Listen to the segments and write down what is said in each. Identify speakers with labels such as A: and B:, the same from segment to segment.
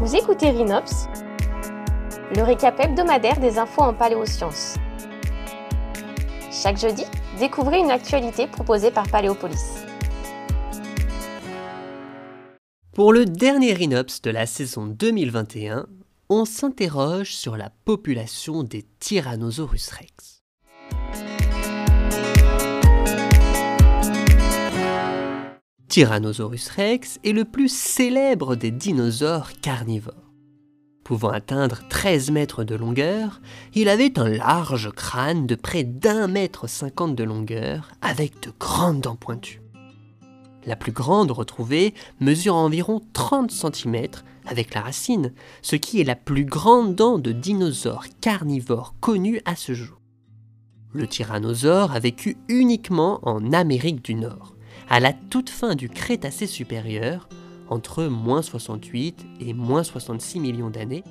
A: Vous écoutez Rhinops, le récap hebdomadaire des infos en paléosciences. Chaque jeudi, découvrez une actualité proposée par Paléopolis.
B: Pour le dernier Rhinops de la saison 2021, on s'interroge sur la population des Tyrannosaurus rex. Tyrannosaurus rex est le plus célèbre des dinosaures carnivores. Pouvant atteindre 13 mètres de longueur, il avait un large crâne de près d'un mètre cinquante de longueur avec de grandes dents pointues. La plus grande retrouvée mesure environ 30 cm avec la racine, ce qui est la plus grande dent de dinosaure carnivore connue à ce jour. Le tyrannosaure a vécu uniquement en Amérique du Nord à la toute fin du Crétacé supérieur, entre moins 68 et moins 66 millions d'années,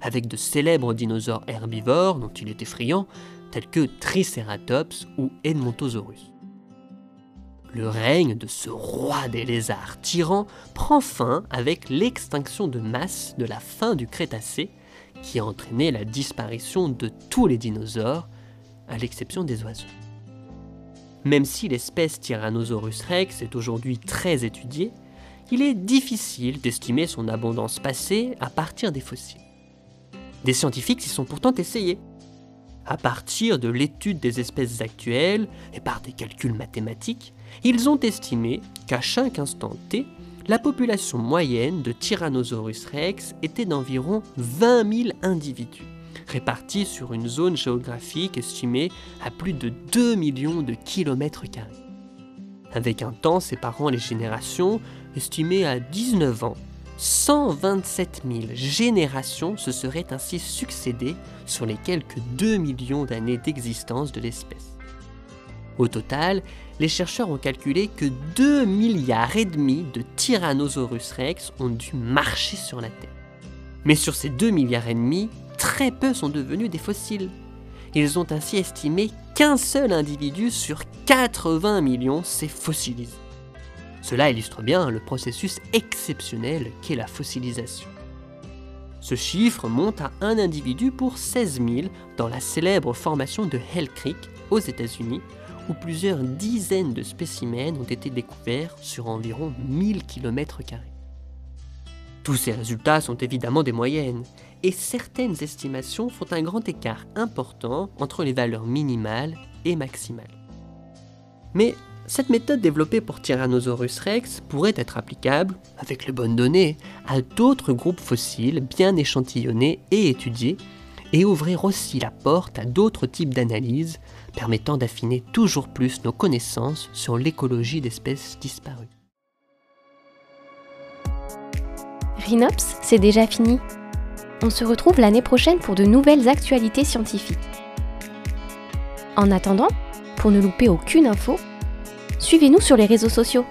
B: avec de célèbres dinosaures herbivores dont il était friand, tels que Triceratops ou Edmontosaurus. Le règne de ce roi des lézards tyrans prend fin avec l'extinction de masse de la fin du Crétacé, qui a entraîné la disparition de tous les dinosaures, à l'exception des oiseaux. Même si l'espèce Tyrannosaurus rex est aujourd'hui très étudiée, il est difficile d'estimer son abondance passée à partir des fossiles. Des scientifiques s'y sont pourtant essayés. À partir de l'étude des espèces actuelles et par des calculs mathématiques, ils ont estimé qu'à chaque instant T, la population moyenne de Tyrannosaurus rex était d'environ 20 000 individus répartis sur une zone géographique estimée à plus de 2 millions de kilomètres carrés. Avec un temps séparant les générations estimé à 19 ans, 127 000 générations se seraient ainsi succédées sur les quelques 2 millions d'années d'existence de l'espèce. Au total, les chercheurs ont calculé que 2 milliards et demi de Tyrannosaurus rex ont dû marcher sur la Terre. Mais sur ces 2 milliards et demi, très peu sont devenus des fossiles. Ils ont ainsi estimé qu'un seul individu sur 80 millions s'est fossilisé. Cela illustre bien le processus exceptionnel qu'est la fossilisation. Ce chiffre monte à un individu pour 16 000 dans la célèbre formation de Hell Creek aux États-Unis, où plusieurs dizaines de spécimens ont été découverts sur environ 1000 km. Tous ces résultats sont évidemment des moyennes, et certaines estimations font un grand écart important entre les valeurs minimales et maximales. Mais cette méthode développée pour Tyrannosaurus rex pourrait être applicable, avec les bonnes données, à d'autres groupes fossiles bien échantillonnés et étudiés, et ouvrir aussi la porte à d'autres types d'analyses permettant d'affiner toujours plus nos connaissances sur l'écologie d'espèces disparues.
A: Rhinops, c'est déjà fini. On se retrouve l'année prochaine pour de nouvelles actualités scientifiques. En attendant, pour ne louper aucune info, suivez-nous sur les réseaux sociaux.